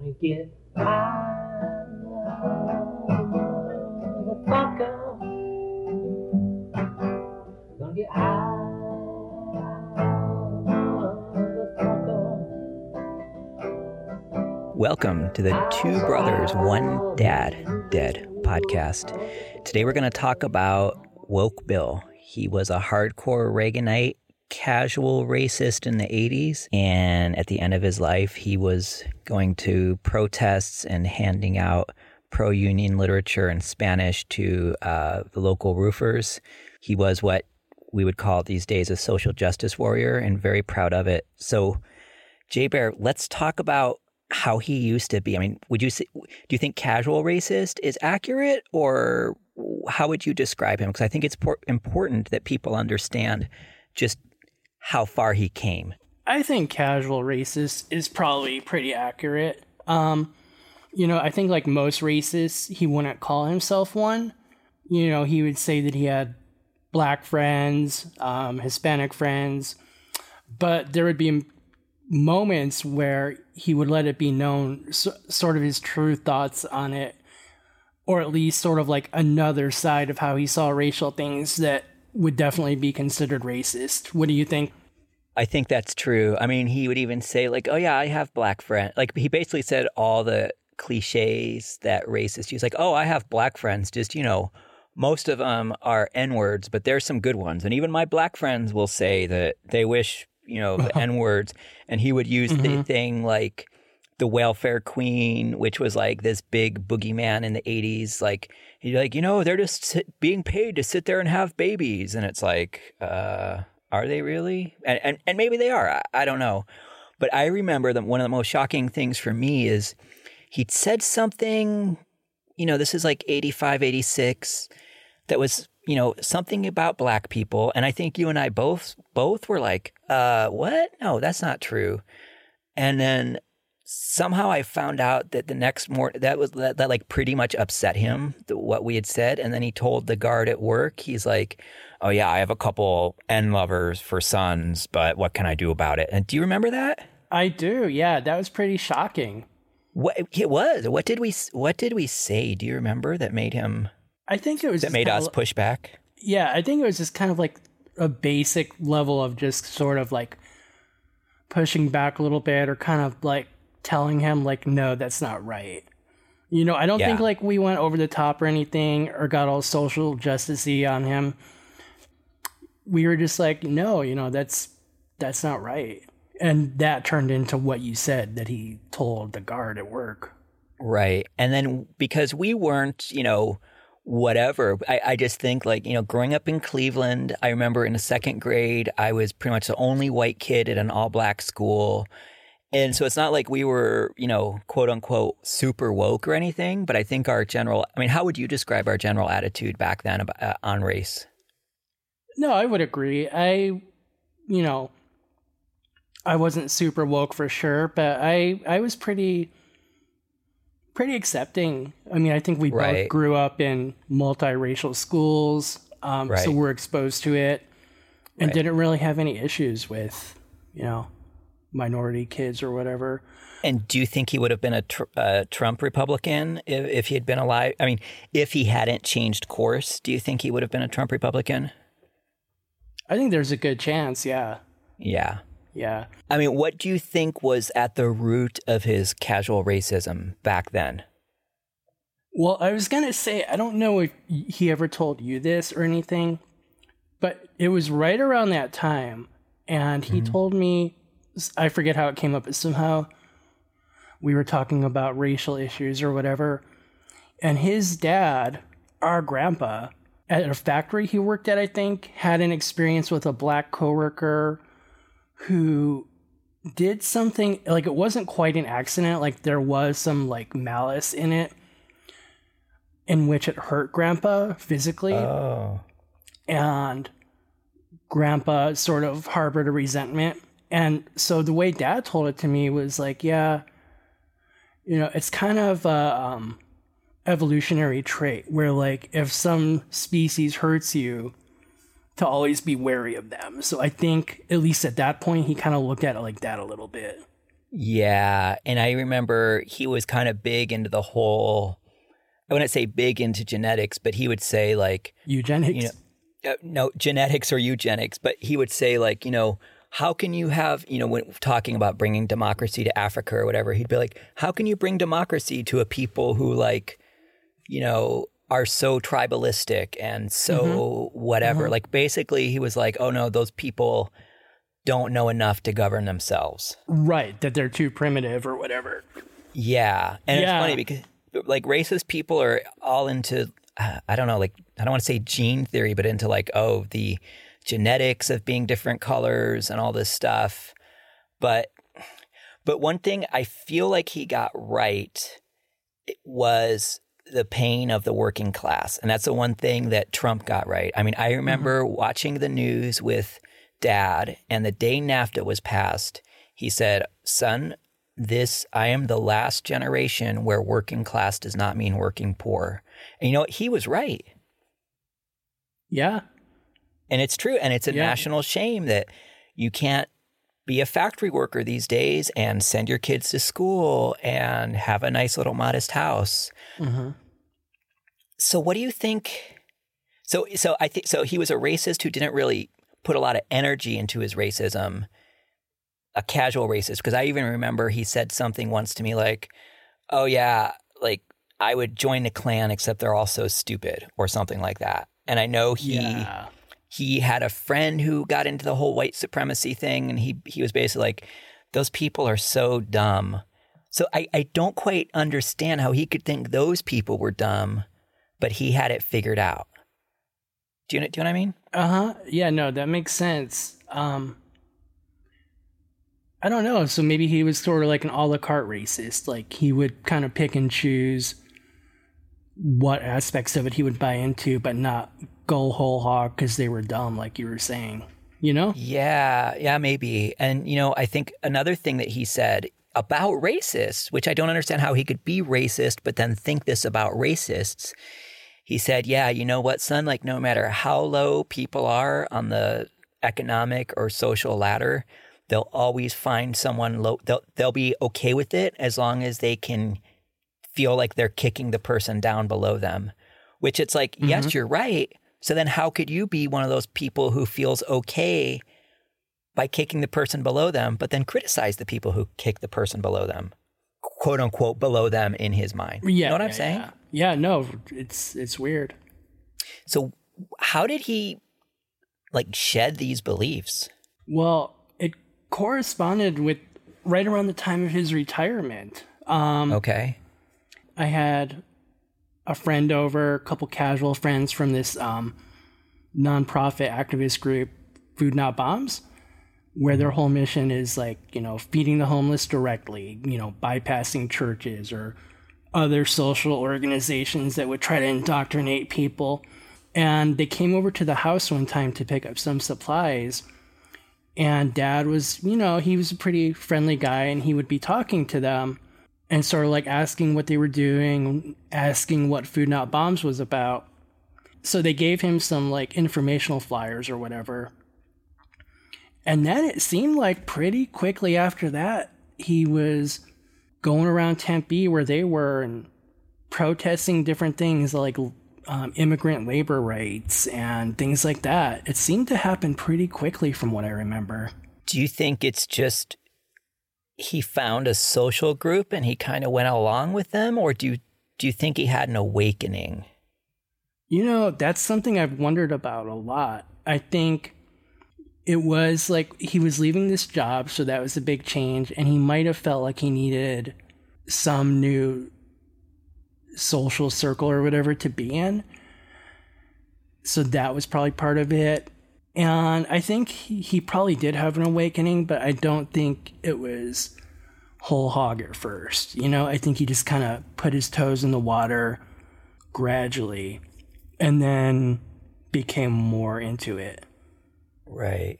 Gonna get motherfucker. Gonna get high. Welcome to the Two Brothers, One Dad Dead podcast. Today we're going to talk about Woke Bill. He was a hardcore Reaganite, casual racist in the 80s, and at the end of his life, he was going to protests and handing out pro union literature in Spanish to uh, the local roofers. He was what we would call these days a social justice warrior and very proud of it. So, Jay Bear, let's talk about how he used to be. I mean, would you say, do you think casual racist is accurate or how would you describe him? Because I think it's por- important that people understand just how far he came. I think casual racist is probably pretty accurate. Um, you know, I think like most racists, he wouldn't call himself one. You know, he would say that he had black friends, um, Hispanic friends, but there would be moments where he would let it be known so, sort of his true thoughts on it or at least sort of like another side of how he saw racial things that would definitely be considered racist what do you think I think that's true. I mean, he would even say like, "Oh yeah, I have black friends." Like he basically said all the cliches that racists use. Like, "Oh, I have black friends." Just you know, most of them are n words, but there's some good ones. And even my black friends will say that they wish you know the n words. And he would use mm-hmm. the thing like the welfare queen, which was like this big boogeyman in the 80s. Like, he's like, you know, they're just sit, being paid to sit there and have babies. And it's like, uh, are they really? And, and, and maybe they are. I, I don't know. But I remember that one of the most shocking things for me is he'd said something, you know, this is like 85, 86, that was, you know, something about black people. And I think you and I both, both were like, uh, what? No, that's not true. And then somehow I found out that the next morning that was that, that like pretty much upset him the, what we had said, and then he told the guard at work, he's like, "Oh yeah, I have a couple N lovers for sons, but what can I do about it?" And do you remember that? I do. Yeah, that was pretty shocking. What it was? What did we What did we say? Do you remember that made him? I think it was that made us of, push back. Yeah, I think it was just kind of like a basic level of just sort of like pushing back a little bit, or kind of like telling him like no that's not right. You know i don't yeah. think like we went over the top or anything or got all social justicey on him. We were just like no you know that's that's not right. And that turned into what you said that he told the guard at work. Right. And then because we weren't you know whatever I, I just think like you know growing up in cleveland i remember in the second grade i was pretty much the only white kid at an all black school and so it's not like we were, you know, quote unquote, super woke or anything, but I think our general, I mean, how would you describe our general attitude back then about, uh, on race? No, I would agree. I, you know, I wasn't super woke for sure, but I, I was pretty, pretty accepting. I mean, I think we right. both grew up in multiracial schools, um, right. so we're exposed to it and right. didn't really have any issues with, you know, minority kids or whatever. And do you think he would have been a, tr- a Trump Republican if, if he had been alive? I mean, if he hadn't changed course, do you think he would have been a Trump Republican? I think there's a good chance, yeah. Yeah. Yeah. I mean, what do you think was at the root of his casual racism back then? Well, I was going to say, I don't know if he ever told you this or anything, but it was right around that time. And he mm-hmm. told me I forget how it came up, but somehow we were talking about racial issues or whatever. And his dad, our grandpa, at a factory he worked at, I think, had an experience with a black coworker who did something like it wasn't quite an accident, like there was some like malice in it in which it hurt grandpa physically. Oh. And grandpa sort of harbored a resentment and so the way dad told it to me was like, yeah, you know, it's kind of a um, evolutionary trait where like if some species hurts you, to always be wary of them. So I think at least at that point he kind of looked at it like that a little bit. Yeah. And I remember he was kind of big into the whole, I wouldn't say big into genetics, but he would say, like, Eugenics. you know, uh, no, genetics or eugenics, but he would say, like, you know, how can you have, you know, when talking about bringing democracy to Africa or whatever, he'd be like, how can you bring democracy to a people who, like, you know, are so tribalistic and so whatever? Mhm. Like, basically, he was like, oh no, those people don't know enough to govern themselves. right, that they're too primitive or whatever. Yeah. And Yeah. it's funny because like racist people are all into uh, I don't know, like I don't want to say gene theory, but into like, oh, the genetics of being different colors and all this stuff. But but one thing I feel like he got right was the pain of the working class. And that's the one thing that Trump got right. I mean, I mm-hmm. remember watching the news with dad, and the day NAFTA was passed, he said, Son, this, I am the last generation where working class does not mean working poor. And you know what? He was right. Yeah. And it's true. And it's a Yeah. national shame that you can't be a factory worker these days and send your kids to school and have a nice little modest house. hmm So what do you think? So so I think so he was a racist who didn't really put a lot of energy into his racism. A casual racist because I even remember he said something once to me like, "Oh yeah, like I would join the Klan except they're all so stupid" or something like that. And I know he Yeah. He had a friend who got into the whole white supremacy thing and he he was basically like those people are so dumb so I, I don't quite understand how he could think those people were dumb but he had it figured out do you know, do you know what i mean Uh huh. Yeah, no, that makes sense. Um, I don't know. So maybe he was sort of like an a la carte racist. Like he would kind of pick and choose what aspects of it he would buy into, but not go whole hog because they were dumb, like you were saying. You know? yeah yeah maybe and you know i think another thing that he said about racists which i don't understand how he could be racist but then think this about racists he said, Yeah, you know what, son? Like, no matter how low people are on the economic or social ladder, they'll always find someone low. They'll, they'll be okay with it as long as they can feel like they're kicking the person down below them. Which it's like, yes, mm-hmm. you're right. So then how could you be one of those people who feels okay by kicking the person below them, but then criticize the people who kick the person below them? Quote unquote below them in his mind. Yeah. You know what I'm saying? Yeah. Yeah, no, it's it's weird. So how did he like shed these beliefs? Well, it corresponded with right around the time of his retirement. Um, Okay. I had a friend over, a couple casual friends from this um, nonprofit activist group, Food Not Bombs, where their whole mission is like, you know, feeding the homeless directly, you know, bypassing churches or other social organizations that would try to indoctrinate people. And they came over to the house one time to pick up some supplies. And dad was, you know, he was a pretty friendly guy and he would be talking to them and sort of like asking what they were doing, asking what Food Not Bombs was about. So they gave him some like informational flyers or whatever. And then it seemed like pretty quickly after that, he was going around Tempe where they were and protesting different things like um, immigrant labor rights and things like that. It seemed to happen pretty quickly from what I remember. Do you think it's just he found a social group and he kind of went along with them or do you do you think he had an awakening? You know, that's something I've wondered about a lot. I think it was like he was leaving this job, so that was a big change, and he might have felt like he needed some new social circle or whatever to be in. So that was probably part of it. And I think he, he probably did have an awakening, but I don't think it was whole hog at first. You know, I think he just kind of put his toes in the water gradually and then became more into it. Right.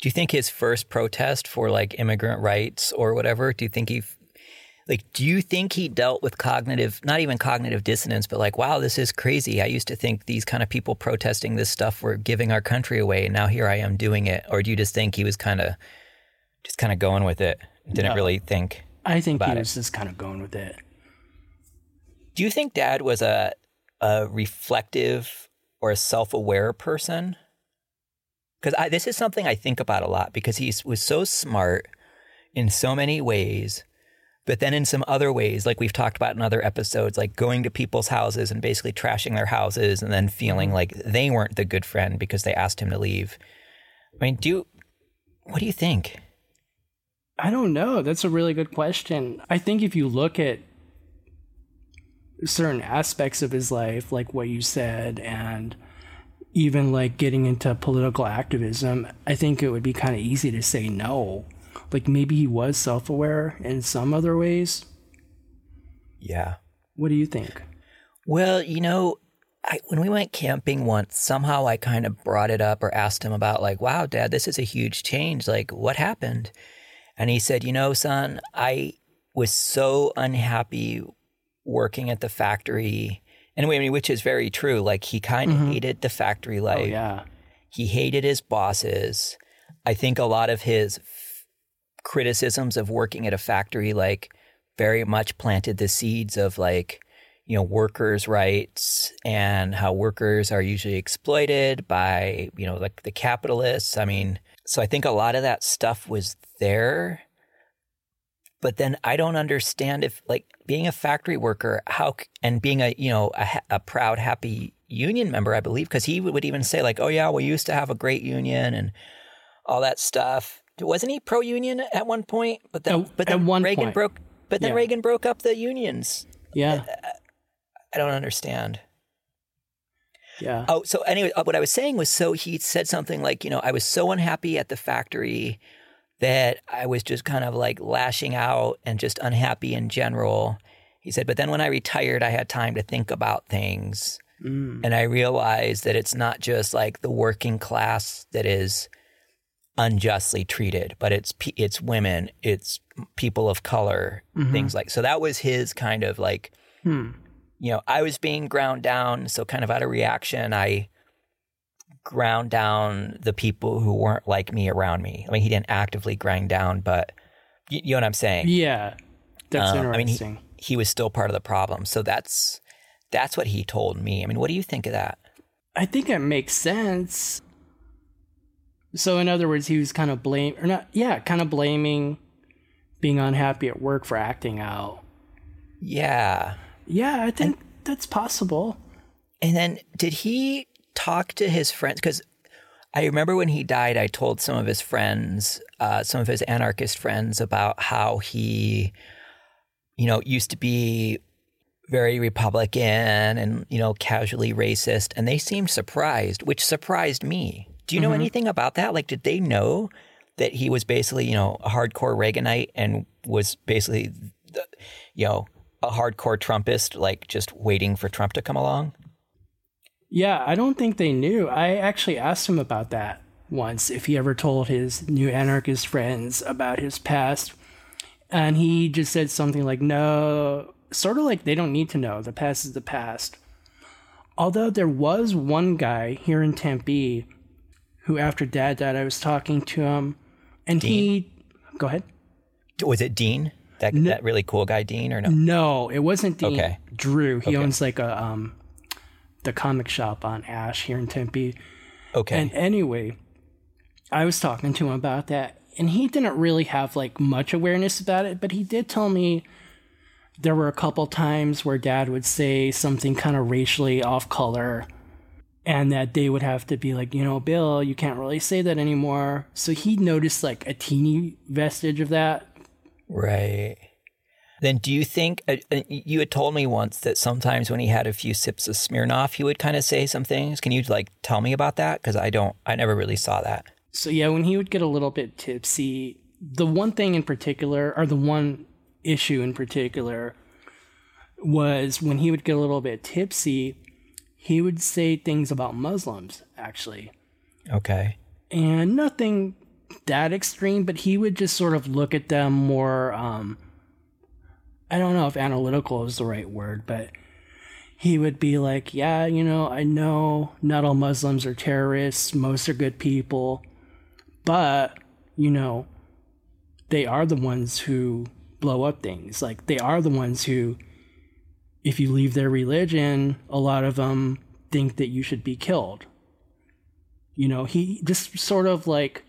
Do you think his first protest for like immigrant rights or whatever, do you think he like do you think he dealt with cognitive not even cognitive dissonance but like wow this is crazy i used to think these kind of people protesting this stuff were giving our country away and now here i am doing it or do you just think he was kind of just kind of going with it Didn't No. really think. I think he About it. was just kind of going with it. Do you think dad was a a reflective or a self-aware person? Cuz this is something I think about a lot because he was so smart in so many ways. But then in some other ways, like we've talked about in other episodes, like going to people's houses and basically trashing their houses and then feeling mm-hmm. like they weren't the good friend because they asked him to leave. I mean, do you, what do you think? I don't know. That's a really good question. I think if you look at certain aspects of his life, like what you said, and even like getting into political activism, I think it would be kind of easy to say no. Like maybe he was self aware in some other ways. Yeah. What do you think? Well, you know, I, when we went camping once, somehow I kind of brought it up or asked him about, like, wow, dad, this is a huge change. Like, what happened? And he said, you know, son, I was so unhappy working at the factory. And I mean, which is very true. Like, he kind of Mhm. hated the factory Oh, life. yeah. He hated his bosses. I think a lot of his criticisms of working at a factory, like, very much planted the seeds of, like, you know, workers' rights and how workers are usually exploited by, you know, like the capitalists. I mean, so I think a lot of that stuff was there. But then I don't understand if, like, being a factory worker, how, and being a, you know, a, a proud, happy union member, I believe, because he would even say, like, oh, yeah, we used to have a great union and all that stuff. Wasn't he pro union at one point? But then, At- but then one Reagan point. broke, but then Yeah. Reagan broke up the unions. Yeah. I don't understand. Yeah. Oh, so anyway, uh, what I was saying was so he said something like, you know, I was so unhappy at the factory that I was just kind of like lashing out and just unhappy in general. He said, but then when I retired, I had time to think about things. Mm. And I realized that it's not just like the working class that is unjustly treated, but it's it's women, it's people of color, Mhm. things like. So that was his kind of like Hmm. you know, I was being ground down. So, kind of out of reaction, I ground down the people who weren't like me around me. I mean, he didn't actively grind down, but you, you know what I'm saying? Yeah. That's Um, I mean, he- He was still part of the problem. So, that's that's what he told me. I mean, what do you think of that? I think it makes sense. So, in other words, he was kind of blame or not? Yeah, kind of blaming being unhappy at work for acting out. Yeah. Yeah, I think that's possible. And then did he talk to his friends? Because I remember when he died, I told some of his friends, uh, some of his anarchist friends, about how he, you know, used to be very Republican and, you know, casually racist. And they seemed surprised, which surprised me. Do you know Mhm. anything about that? Like, did they know that he was basically, you know, a hardcore Reaganite and was basically, the, you know, a hardcore Trumpist, like just waiting for Trump to come along? Yeah, I don't think they knew. I actually asked him about that once, if he ever told his new anarchist friends about his past. And he just said something like, no, sort of like they don't need to know. The past is the past. Although there was one guy here in Tempe who, after dad died, I was talking to him, and he. Go ahead. Was it Dean? That No. that really cool guy, Dean, or no? No, it wasn't Dean. Okay. Drew. He Okay. owns like a um, the comic shop on Ash here in Tempe. Okay. And anyway, I was talking to him about that, and he didn't really have like much awareness about it, but he did tell me there were a couple times where dad would say something kind of racially off color, and that they would have to be like, you know, Bill, you can't really say that anymore. So he noticed like a teeny vestige of that. right. Then do you think uh, uh, you had told me once that sometimes when he had a few sips of Smirnoff, he would kind of say some things? Can you like tell me about that? Because I don't, I never really saw that. So yeah, when he would get a little bit tipsy, the one thing in particular, or the one issue in particular, was when he would get a little bit tipsy, he would say things about Muslims, actually. Okay. And nothing that extreme, but he would just sort of look at them more um I don't know if analytical is the right word, but he would be like, Yeah, you know, I know not all Muslims are terrorists, most are good people, but, you know, they are the ones who blow up things. Like they are the ones who, if you leave their religion, a lot of them think that you should be killed. You know, he just sort of like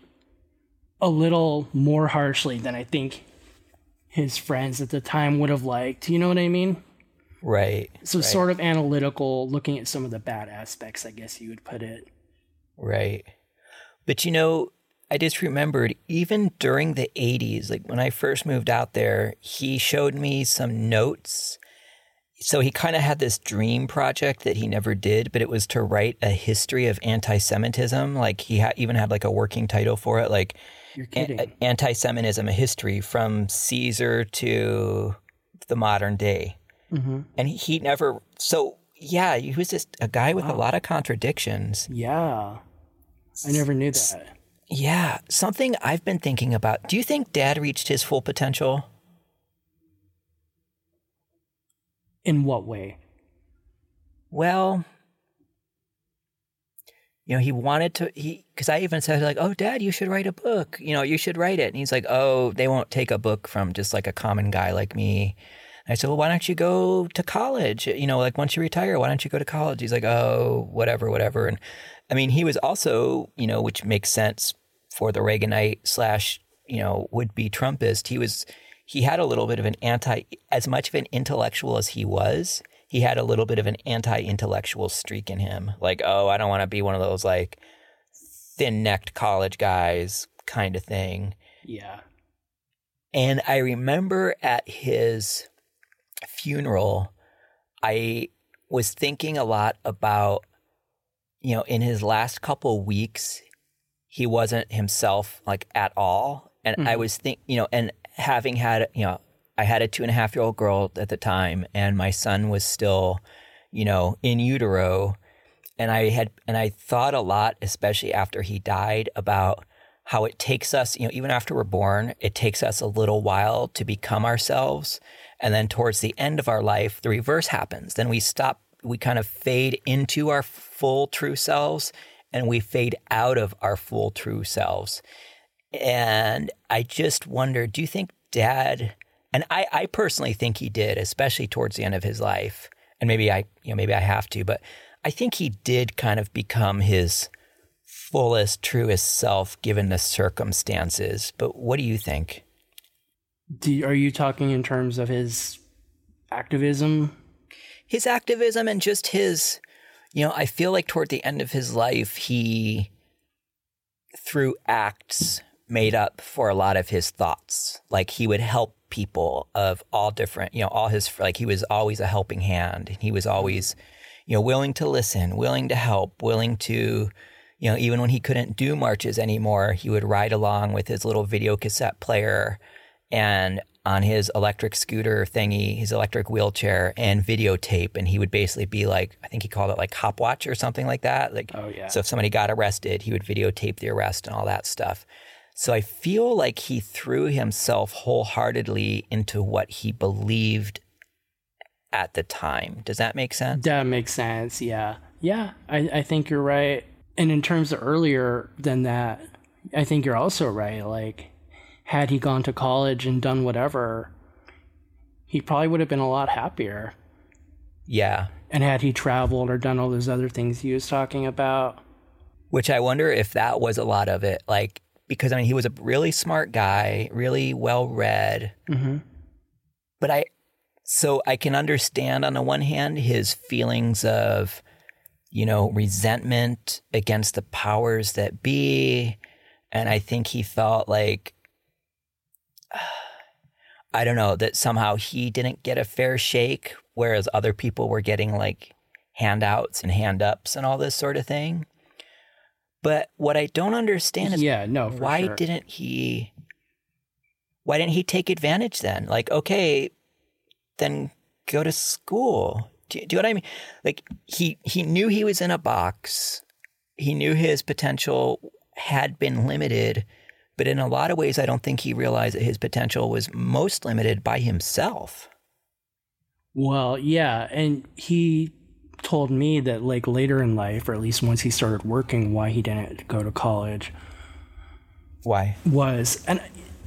a little more harshly than I think his friends at the time would have liked. You know what I mean? Right. So right, sort of analytical, looking at some of the bad aspects, I guess you would put it. Right. But you know, I just remembered even during the 80s, like when I first moved out there, he showed me some notes. So he kind of had this dream project that he never did, but it was to write a history of anti Semitism. Like he ha- even had like a working title for it, like You're kidding. a- Anti Semitism, a history from Caesar to the modern day. hmm And he, he never, so yeah, he was just a guy with a lot of contradictions. Yeah. I never knew that. Yeah, something I've been thinking about. Do you think dad reached his full potential? In what way? Well, you know, he wanted to, he, because I even said, like, oh, dad, you should write a book. You know, you should write it. And he's like, oh, they won't take a book from just like a common guy like me. And I said, well, why don't you go to college? You know, like once you retire, why don't you go to college? He's like, oh, whatever, whatever. And I mean, he was also, you know, which makes sense for the Reaganite slash, you know, would be Trumpist. He was, he had a little bit of an anti, as much of an intellectual as he was, he had a little bit of an anti intellectual streak in him. Like, oh, I don't want to be one of those like thin necked college guys kind of thing. Yeah. And I remember at his funeral, I was thinking a lot about, you know, in his last couple weeks, he wasn't himself like at all. And I Mhm. was think, you know, and having had, you know, I had a two and a half year old girl at the time, and my son was still, you know, in utero. And I had, and I thought a lot, especially after he died, about how it takes us, you know, even after we're born, it takes us a little while to become ourselves. And then towards the end of our life, the reverse happens. Then we stop, we kind of fade into our full true selves and we fade out of our full true selves. And I just wonder do you think dad, and I, I personally think he did, especially towards the end of his life, and maybe I, you know, maybe I have to, but I think he did kind of become his fullest, truest self given the circumstances. But what do you think? Do, are you talking in terms of his activism? His activism and just his, you know, I feel like toward the end of his life, he, through acts, made up for a lot of his thoughts. Like he would help people of all different, you know, all his, like he was always a helping hand. He was always, you know, willing to listen, willing to help, willing to, you know, even when he couldn't do marches anymore, he would ride along with his little video cassette player and on his electric scooter thingy, his electric wheelchair and videotape. And he would basically be like, I think he called it like Cop Watch or something like that. Like, Oh, yeah. so if somebody got arrested, he would videotape the arrest and all that stuff. So I feel like he threw himself wholeheartedly into what he believed at the time. Does that make sense? That makes sense. Yeah. Yeah. I, I think you're right. And in terms of earlier than that, I think you're also right. Like, had he gone to college and done whatever, he probably would have been a lot happier. Yeah. And had he traveled or done all those other things he was talking about, Which I wonder if that was a lot of it. Like, because I mean, he was a really smart guy, really well read. hmm But I, so I can understand on the one hand his feelings of, you know, resentment against the powers that be. And I think he felt like, I don't know, that somehow he didn't get a fair shake, whereas other people were getting like handouts and hand ups and all this sort of thing. But what I don't understand is yeah, no, why sure. didn't he why didn't he take advantage then? Like okay then go to school. Do, you- do you know what i mean? Like he he knew he was in a box. He knew his potential had been limited. But in a lot of ways i don't think he realized that his potential was most limited by himself. Well, yeah, and he told me that like later in life, or at least once he started working, why he didn't go to college why was, and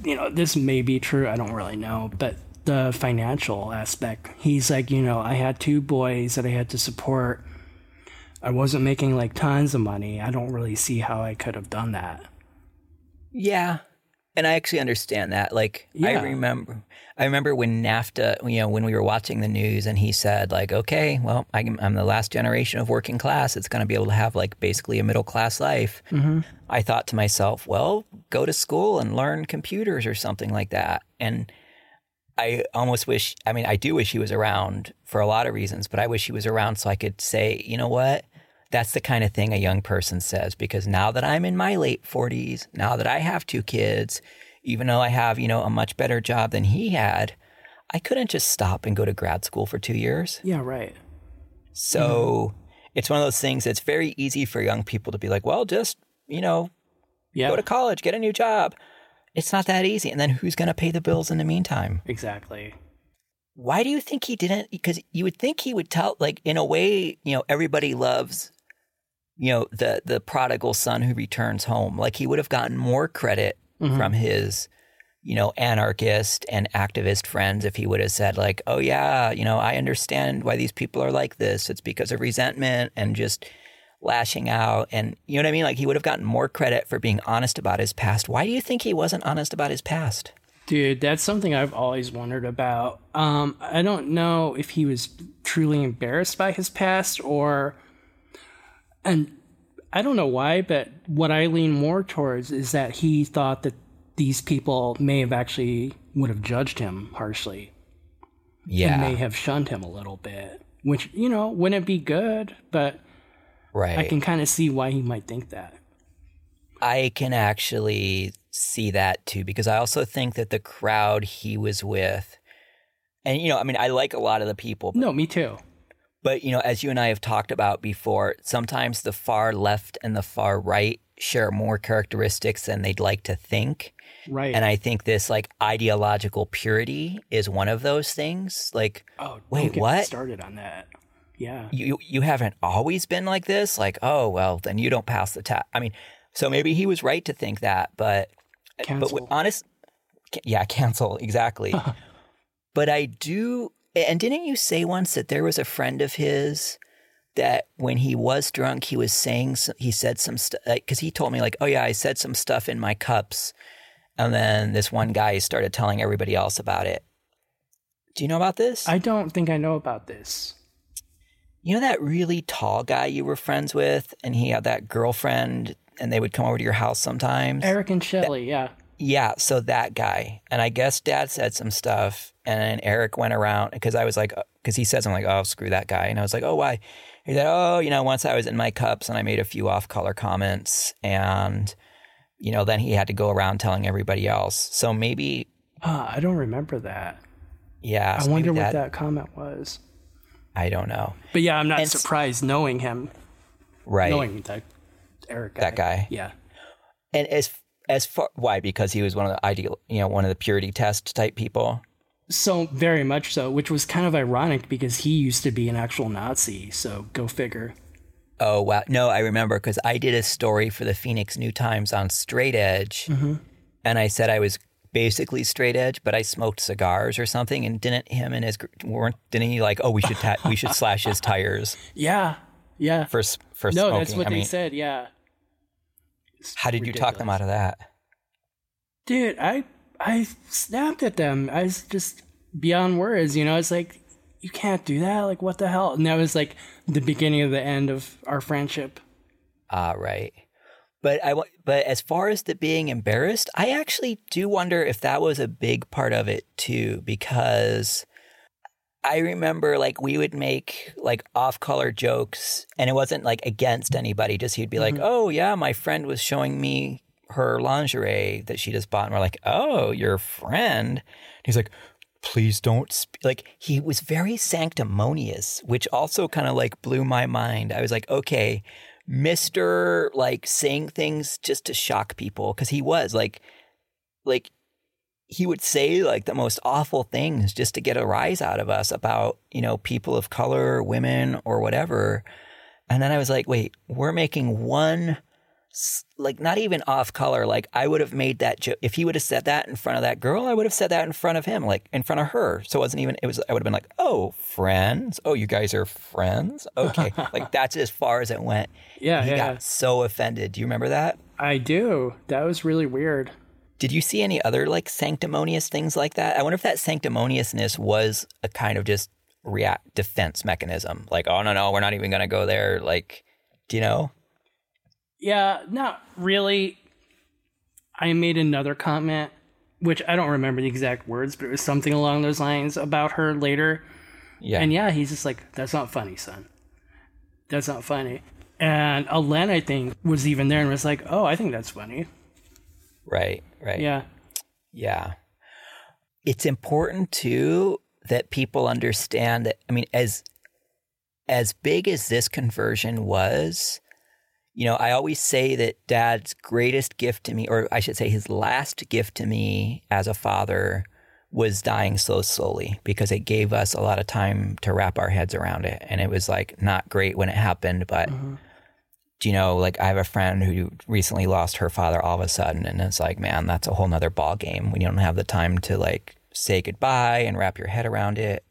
you know, this may be true. I don't really know, but the financial aspect. He's like, you know, I had two boys that I had to support. I wasn't making like tons of money. I don't really see how I could have done that. Yeah. And I actually understand that. Like I remember I remember when NAFTA, you know, when we were watching the news and he said like, "Okay, well, I'm, I'm the last generation of working class. It's going to be able to have like basically a middle class life." Mm-hmm. I thought to myself, "Well, go to school and learn computers or something like that." And I almost wish, I mean, I do wish he was around for a lot of reasons, but I wish he was around so I could say, "You know what? That's the kind of thing a young person says because now that I'm in my late 40s, now that I have two kids, even though I have, you know, a much better job than he had, I couldn't just stop and go to grad school for 2 years. Yeah, right. So, mm-hmm. it's one of those things that's very easy for young people to be like, "Well, just, you know, Yeah, go to college, get a new job." It's not that easy. And then who's going to pay the bills in the meantime? exactly. Why do you think he didn't? Because you would think he would tell, like, in a way, you know, everybody loves, you know, the the prodigal son who returns home. Like, he would have gotten more credit Mhm. from his, you know, anarchist and activist friends if he would have said, like, oh, yeah, you know, I understand why these people are like this. It's because of resentment and just lashing out. And you know what I mean? Like, he would have gotten more credit for being honest about his past. Why do you think he wasn't honest about his past? Dude, that's something I've always wondered about. Um, I don't know if he was truly embarrassed by his past or. And I don't know why, but what I lean more towards is that he thought that these people may have actually would have judged him harshly Yeah. and may have shunned him a little bit, which, you know, wouldn't be good, but right. I can kind of see why he might think that. I can actually see that too because I also think that the crowd he was with, and you know, I mean, I like a lot of the people, No, me too. But you know, as you and I have talked about before, sometimes the far left and the far right share more characteristics than they'd like to think. Right. And I think this like ideological purity is one of those things. Like, oh, Wait, what? started on that. Yeah. you you haven't always been like this like oh well then you don't pass the test i mean so maybe he was right to think that but but Cancel. with honest yeah cancel exactly but i do and didn't you say once that there was a friend of his that when he was drunk he was saying he said some stuff because he told me like oh yeah i said some stuff in my cups and then this one guy started telling everybody else about it do you know about this I don't think I know about this. You know that really tall guy you were friends with, and he had that girlfriend, and they would come over to your house sometimes? Eric and Shelley, yeah. Yeah, so that guy. And I guess dad said some stuff, and then Eric went around because I was like, because he says, I'm like, oh, screw that guy. And I was like, oh, why? He said, oh, you know, once I was in my cups and I made a few off color comments, and, you know, then he had to go around telling everybody else. So maybe, Ah, I don't remember that. yeah. I wonder maybe what that comment was. I don't know. But yeah, I'm not And surprised knowing him, Right. knowing that Eric guy. That guy. Yeah. And as as far why because he was one of the ideal, you know, one of the purity test type people. So very much so, which was kind of ironic because he used to be an actual Nazi. So go figure. Oh wow, no, I remember because I did a story for the Phoenix New Times on straight edge, mm-hmm. and I said I was basically straight edge, but I smoked cigars or something, and didn't him and his weren't didn't he like oh we should ta- we should slash his tires Yeah. Yeah. for for no, smoking. that's what I they mean, said. Yeah. How did you talk them out of that? Dude, I I snapped at them. I was just beyond words, you know. It's like you can't do that. Like what the hell? And that was like the beginning of the end of our friendship. Ah, right. But I but as far as the being embarrassed, I actually do wonder if that was a big part of it too, because I remember like we would make like off color jokes and it wasn't like against anybody, just he'd be like, mm-hmm. Oh yeah, my friend was showing me her lingerie that she just bought and we're like, Oh, your friend? He's like, please don't sp-. like he was very sanctimonious which also kind of like blew my mind i was like okay mr like saying things just to shock people because he was like like he would say like the most awful things just to get a rise out of us about you know people of color women or whatever and then i was like wait we're making one like not even off color. Like I would have made that joke if he would have said that in front of that girl. I would have said that in front of him, like in front of her. So it wasn't even. It was. I would have been like, "Oh, friends. Oh, you guys are friends. Okay." like that's as far as it went. Yeah, he yeah. got so offended. Do you remember that? I do. That was really weird. Did you see any other like sanctimonious things like that? I wonder if that sanctimoniousness was a kind of just react defense mechanism. Like, oh no, no, we're not even gonna go there. Like, do you know? Yeah, not really. I made another comment, which I don't remember the exact words, but it was something along those lines about her later. Yeah. And yeah, he's just like, that's not funny, son. That's not funny. And Alen, I think, was even there and was like, oh, I think that's funny. Right. Right. Yeah. Yeah. It's important too that people understand that I mean as as big as this conversion was, you know, I always say that dad's greatest gift to me or I should say his last gift to me as a father was dying so slowly because it gave us a lot of time to wrap our heads around it and it was like not great when it happened but mm-hmm. Do you know, like I have a friend who recently lost her father all of a sudden, and it's like, man, that's a whole nother ball game when you don't have the time to like say goodbye and wrap your head around it.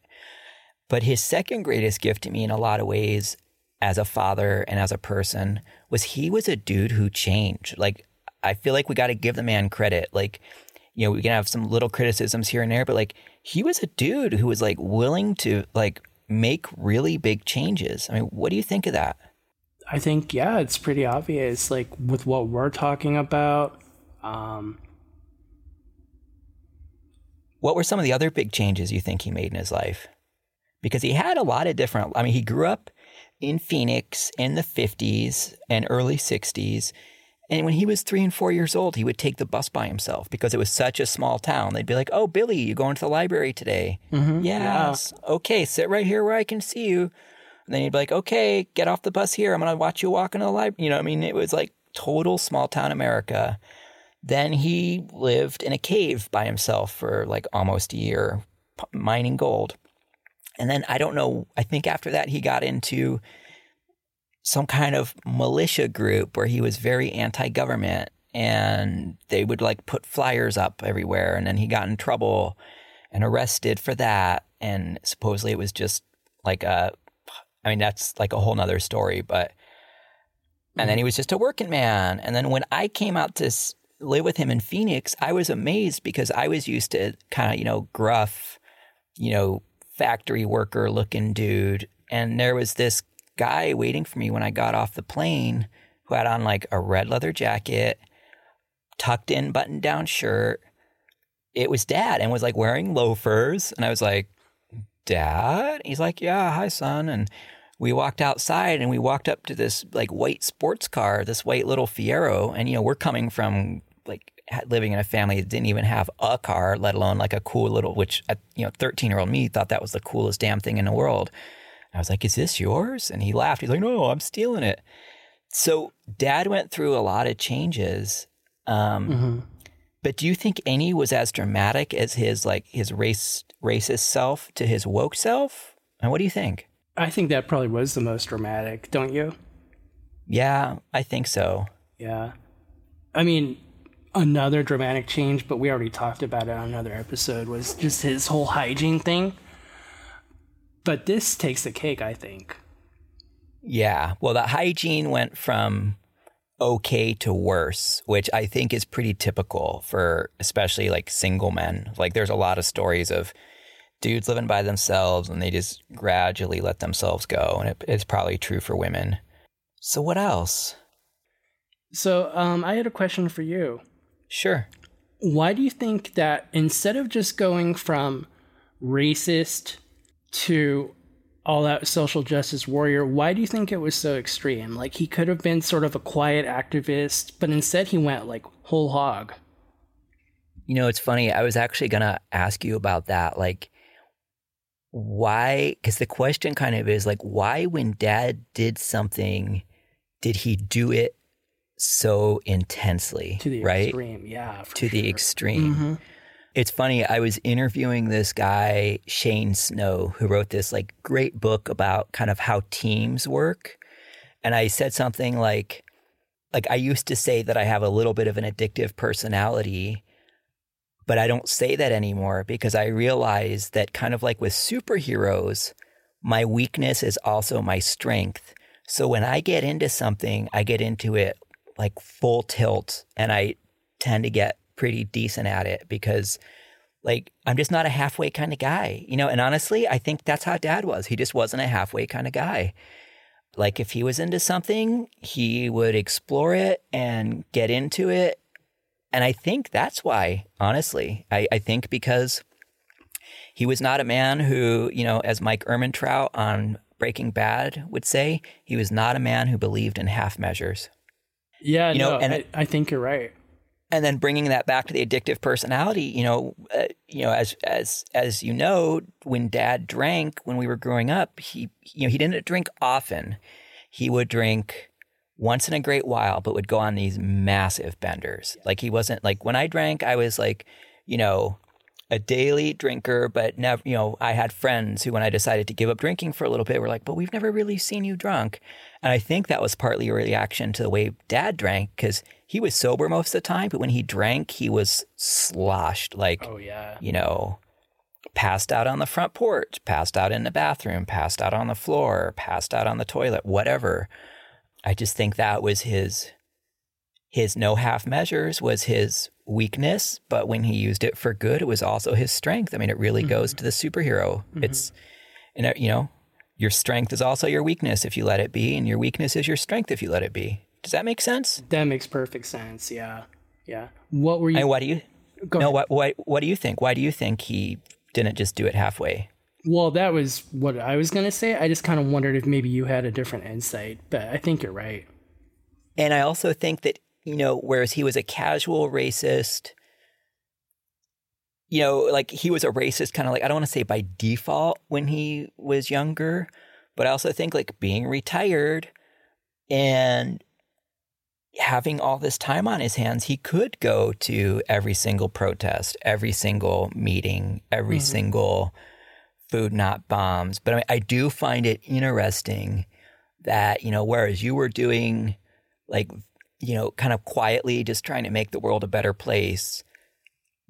But his second greatest gift to me, in a lot of ways, as a father and as a person, was he was a dude who changed. Like I feel like we got to give the man credit. Like you know, we can have some little criticisms here and there, but like he was a dude who was like willing to like make really big changes. I mean, what do you think of that? I think, yeah, it's pretty obvious, like with what we're talking about. Um, What were some of the other big changes you think he made in his life? Because he had a lot of different, I mean, he grew up in Phoenix in the 50s and early 60s. And when he was three and four years old, he would take the bus by himself because it was such a small town. They'd be like, Oh, Billy, you going to the library today? Yes. Okay, sit right here where I can see you. And then he'd be like, Okay, get off the bus here. I'm going to watch you walk into the library. You know, I mean, it was like total small town America. Then he lived in a cave by himself for like almost a year, mining gold. And then I don't know, I think after that he got into some kind of militia group where he was very anti government and they would like put flyers up everywhere. And then he got in trouble and arrested for that. And supposedly it was just like a, I mean, that's like a whole nother story, but, and then mm-hmm. he was just a working man. And then when I came out to live with him in Phoenix, I was amazed because I was used to kind of, you know, gruff, you know, factory worker looking dude. And there was this guy waiting for me when I got off the plane who had on like a red leather jacket, tucked in button down shirt. It was dad and was like wearing loafers. And I was like, Dad? He's like, Yeah, hi, son. And we walked outside and we walked up to this like white sports car, this white little Fiero. And, you know, we're coming from like living in a family that didn't even have a car, let alone like a cool little, which, you know, 13 year old me thought that was the coolest damn thing in the world. I was like, Is this yours? And he laughed. He's like, No, I'm stealing it. So dad went through a lot of changes. Um, mhm. but do you think any was as dramatic as his like his race racist self to his woke self? And what do you think? I think that probably was the most dramatic, don't you? Yeah, I think so. Yeah. I mean, another dramatic change, but we already talked about it on another episode, was just his whole hygiene thing. But this takes the cake, I think. Yeah. Well, the hygiene went from okay to worse, which I think is pretty typical for especially like single men. Like there's a lot of stories of dudes living by themselves and they just gradually let themselves go. And it, it's probably true for women. So, what else? So, um, I had a question for you. Sure. Why do you think that instead of just going from racist to all out social justice warrior, why do you think it was so extreme? Like, he could have been sort of a quiet activist, but instead he went like whole hog. You know, it's funny. I was actually going to ask you about that. Like, why? Because the question kind of is like, why, when dad did something, did he do it so intensely? To the right? extreme, yeah. for To the sure. extreme. Mhm. It's funny. I was interviewing this guy, Shane Snow, who wrote this like great book about kind of how teams work. And I said something like, like I used to say that I have a little bit of an addictive personality, but I don't say that anymore because I realize that kind of like with superheroes, my weakness is also my strength. So when I get into something, I get into it like full tilt and I tend to get pretty decent at it because like I'm just not a halfway kind of guy, you know. And honestly, I think that's how dad was. He just wasn't a halfway kind of guy. Like if he was into something, he would explore it and get into it. And I think that's why, honestly, I, I think because he was not a man who, you know, as Mike Ehrmantraut on Breaking Bad would say, he was not a man who believed in half measures. Yeah, You know, no, and I, I think you're right. and then bringing that back to the addictive personality you know uh, you know as as as you know when dad drank when we were growing up he you know he didn't drink often he would drink once in a great while but would go on these massive benders. Like he wasn't like when i drank i was like you know a daily drinker but never you know i had friends who when i decided to give up drinking for a little bit were like but we've never really seen you drunk. And i think that was partly a reaction to the way dad drank because he was sober most of the time but when he drank he was sloshed like Oh yeah. you know passed out on the front porch passed out in the bathroom passed out on the floor passed out on the toilet whatever i just think that was his his no half measures was his weakness but when he used it for good it was also his strength i mean it really goes to the superhero it's and uh, you know your strength is also your weakness if you let it be and your weakness is your strength if you let it be does that make sense That makes perfect sense. Yeah. Yeah. What were you? and what do you go no ahead. what, what what do you think why do you think he didn't just do it halfway Well, that was what I was gonna say. I just kind of wondered if maybe you had a different insight, but I think you're right. And I also think that, you know, whereas he was a casual racist, you know, like he was a racist kind of like, I don't want to say by default when he was younger, but I also think like being retired and having all this time on his hands, he could go to every single protest, every single meeting, every Mhm. single food not bombs. But I, mean, I do find it interesting that, you know, whereas you were doing like, you know, kind of quietly just trying to make the world a better place,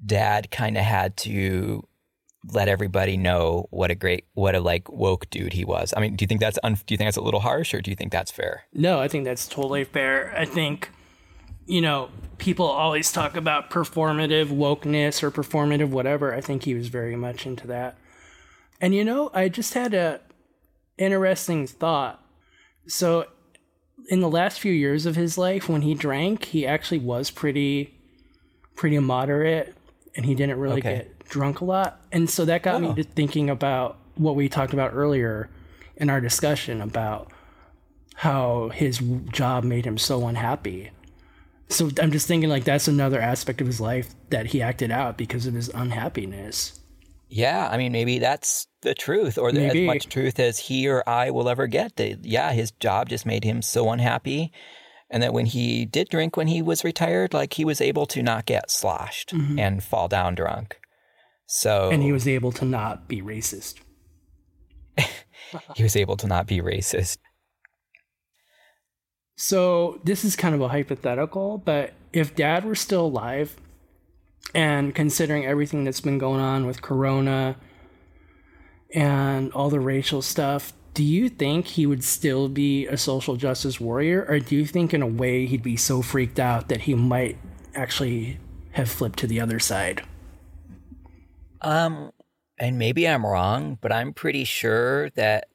dad kind of had to let everybody know what a great, what a like woke dude he was. I mean, do you think that's, un- do you think that's a little harsh or do you think that's fair? No, I think that's totally fair. I think, you know, people always talk about performative wokeness or performative whatever. I think he was very much into that. And you know, I just had a interesting thought. So, in the last few years of his life, when he drank, he actually was pretty, pretty moderate, and he didn't really Okay. get drunk a lot. And so that got Oh. me to thinking about what we talked about earlier in our discussion about how his job made him so unhappy. So I'm just thinking like that's another aspect of his life that he acted out because of his unhappiness. Yeah, I mean, maybe that's the truth, or the, as much truth as he or I will ever get. Yeah, his job just made him so unhappy, and that when he did drink when he was retired, like he was able to not get sloshed and fall down drunk. So Mm-hmm. And he was able to not be racist. he was able to not be racist. So this is kind of a hypothetical, but if dad were still alive and considering everything that's been going on with corona and all the racial stuff, do you think he would still be a social justice warrior or do you think in a way he'd be so freaked out that he might actually have flipped to the other side? Um, and maybe I'm wrong, but I'm pretty sure that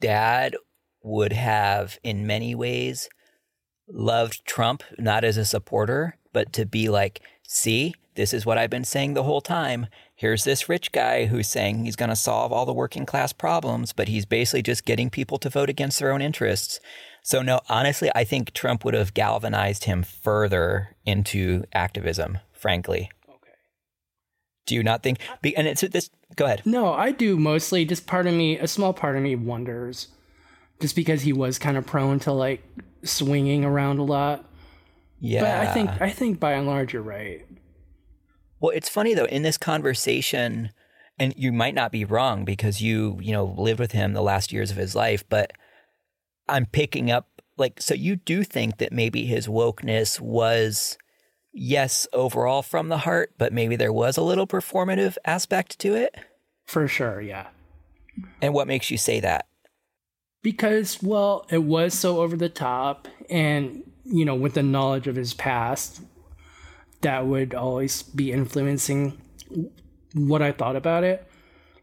dad would have, in many ways, loved Trump, not as a supporter, but to be like, see, this is what I've been saying the whole time. Here's this rich guy who's saying he's going to solve all the working class problems, but he's basically just getting people to vote against their own interests. So, no, honestly, I think Trump would have galvanized him further into activism, frankly. Okay. Do you not think? And it's this. Go ahead. No, I do mostly. Just part of me, a small part of me wonders, just because he was kind of prone to like swinging around a lot. Yeah. But I think I think by and large you're right. Well, it's funny though in this conversation, and you might not be wrong because you you know lived with him the last years of his life, but I'm picking up like so you do think that maybe his wokeness was yes overall from the heart, but maybe there was a little performative aspect to it. For sure, yeah. And what makes you say that? Because, well, it was so over the top, and, you know, with the knowledge of his past, that would always be influencing what I thought about it.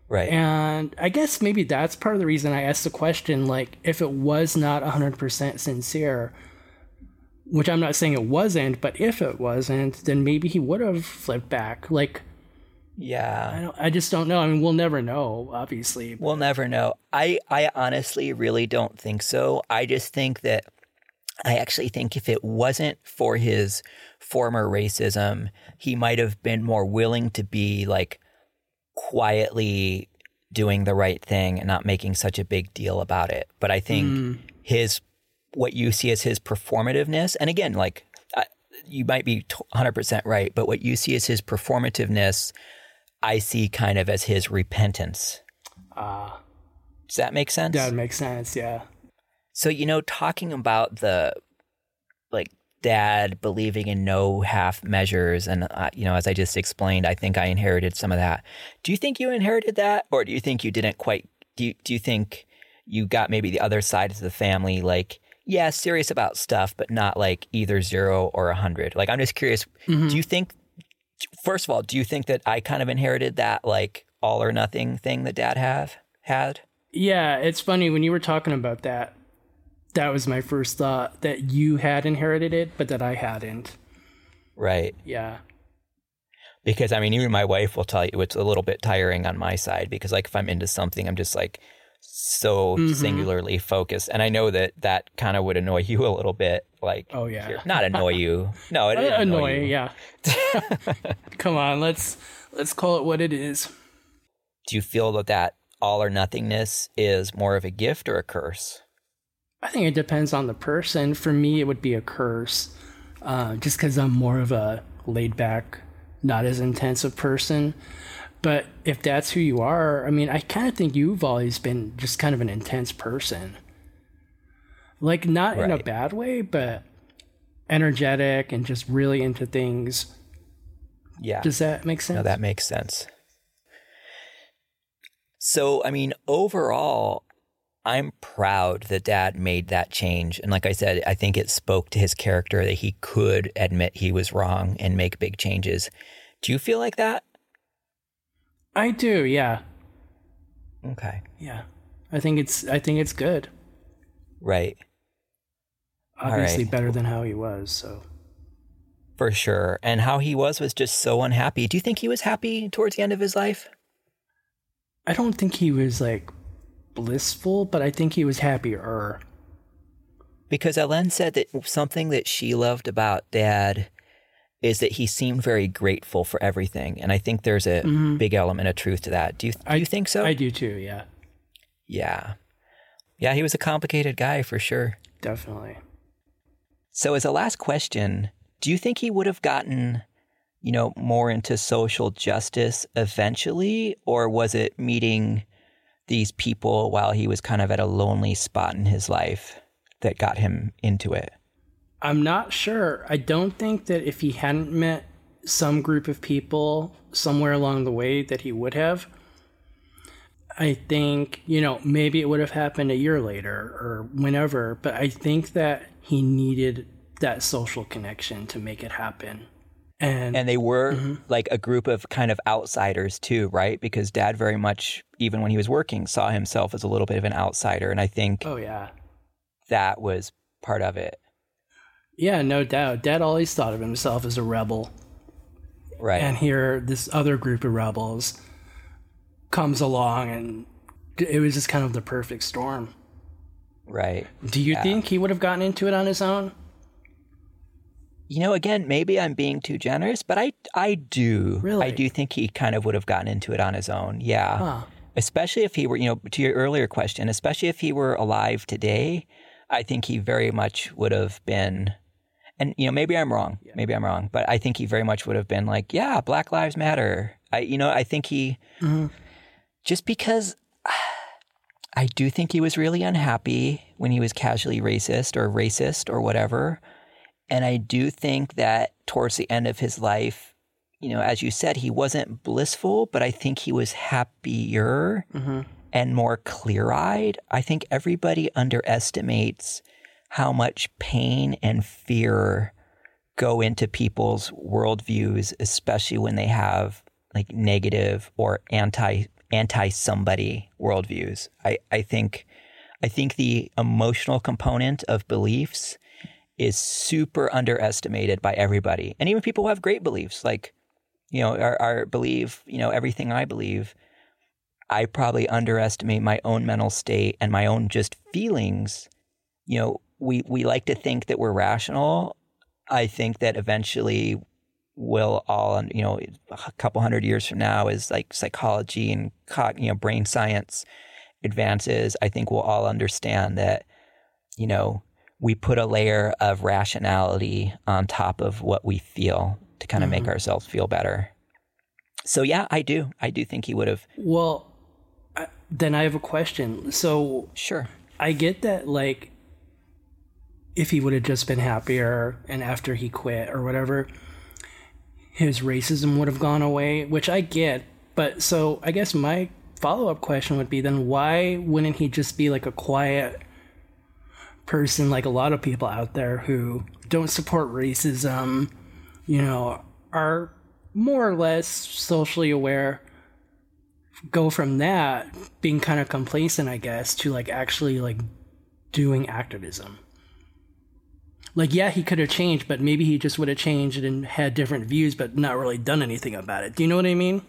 Right. And I guess maybe that's part of the reason I asked the question like, if it was not 100% sincere, which I'm not saying it wasn't, but if it wasn't, then maybe he would have flipped back. Like, yeah. I, don't, I just don't know. I mean, we'll never know, obviously. We'll never know. I, I honestly really don't think so. I just think that I actually think if it wasn't for his former racism, he might have been more willing to be like quietly doing the right thing and not making such a big deal about it. But I think Mm. his what you see as his performativeness, and again, like I, you might be hundred percent right, but what you see as his performativeness, I see kind of as his repentance. Ah, Does that make sense? that makes sense. Yeah. So, you know, talking about the like dad believing in no half measures, and, uh, you know, as I just explained, I think I inherited some of that. Do you think you inherited that, or do you think you didn't quite? Do you, do you think you got maybe the other side of the family, like, yeah, serious about stuff, but not like either zero or a hundred? Like, I'm just curious, Mhm. do you think, first of all, do you think that I kind of inherited that, like, all or nothing thing that dad have had? Yeah, it's funny when you were talking about that. That was my first thought that you had inherited it, but that I hadn't. Right. Yeah. because I mean, even my wife will tell you it's a little bit tiring on my side because, like, if I'm into something, I'm just like so Mhm. singularly focused, and I know that that kind of would annoy you a little bit. Like, Oh, yeah. here- not annoy you. No, it Uh, annoy you. yeah. Come on, let's let's call it what it is. Do you feel that that all or nothingness is more of a gift or a curse? I think it depends on the person. For me, it would be a curse, uh, just because I'm more of a laid back, not as intensive person. But if that's who you are, I mean, I kind of think you've always been just kind of an intense person. Like, not in a bad way, but energetic and just really into things. Yeah. Does that make sense? No, that makes sense. So, I mean, overall, I'm proud that dad made that change. And like I said, I think it spoke to his character that he could admit he was wrong and make big changes. Do you feel like that? I do, yeah. Okay. Yeah. I think it's I think it's good. Right. Obviously right. better than how he was, so For sure. And how he was was just so unhappy. Do you think he was happy towards the end of his life? I don't think he was like blissful, but I think he was happier. Because Ellen said that something that she loved about dad is that he seemed very grateful for everything. And I think there's a Mhm. big element of truth to that. Do you, do I- you think so? I do too, yeah. yeah. Yeah, he was a complicated guy for sure. Definitely. So, as a last question, do you think he would have gotten, you know, more into social justice eventually? Or was it meeting these people while he was kind of at a lonely spot in his life that got him into it? I'm not sure. I don't think that if he hadn't met some group of people somewhere along the way that he would have. I think, you know, maybe it would have happened a year later or whenever, but I think that he needed that social connection to make it happen. And, And they were Mhm. like a group of kind of outsiders too, right? Because dad very much, even when he was working, saw himself as a little bit of an outsider. And I think oh yeah. that was part of it. Yeah, no doubt. Dad always thought of himself as a rebel. Right. and here this other group of rebels comes along and it was just kind of the perfect storm right. do you Yeah. think he would have gotten into it on his own You know, again, maybe I'm being too generous, but I I do. Really? I do think he kind of would have gotten into it on his own. Yeah. huh Especially if he were, you know, to your earlier question, especially if he were alive today, I think he very much would have been and you know, maybe I'm wrong. Maybe I'm wrong, but I think he very much would have been like, yeah, Black Lives Matter. I you know, I think he Mhm. just because I do think he was really unhappy when he was casually racist or racist or whatever. And I do think that towards the end of his life, you know, as you said, he wasn't blissful, but I think he was happier Mm-hmm. and more clear eyed. I think everybody underestimates how much pain and fear go into people's worldviews, especially when they have like negative or anti anti somebody worldviews. I, I think I think the emotional component of beliefs is super underestimated by everybody. And even people who have great beliefs, like, you know, are believe, you know, everything I believe. I probably underestimate my own mental state and my own just feelings. You know, we, we like to think that we're rational. I think that eventually we'll all, you know, a couple hundred years from now, as like psychology and you know brain science advances, I think we'll all understand that, you know, we put a layer of rationality on top of what we feel to kind of make Mhm. ourselves feel better. So yeah, I do. I do think he would have. Well, I, then I have a question. So Sure. I get that, like, if he would have just been happier and after he quit or whatever, his racism would have gone away, which I get. But so I guess my follow up question would be then why wouldn't he just be like a quiet person, like a lot of people out there who don't support racism, you know, are more or less socially aware? Go from that being kind of complacent, I guess, to like actually like doing activism. Like, yeah, he could have changed, but maybe he just would have changed and had different views, but not really done anything about it. Do you know what I mean?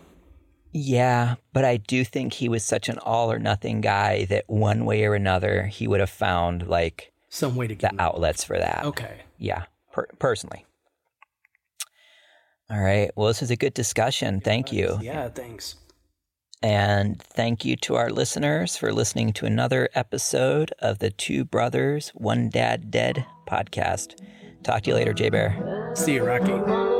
Yeah, but I do think he was such an all or nothing guy that one way or another he would have found like Some way to get the outlets for that. Okay. Yeah, per- personally. All right. Well, this was a good discussion. Thank you. Yeah, thanks. And thank you to our listeners for listening to another episode of the Two Brothers, One Dad Dead podcast. Talk to you later, Jay Bear. See you, Rocky.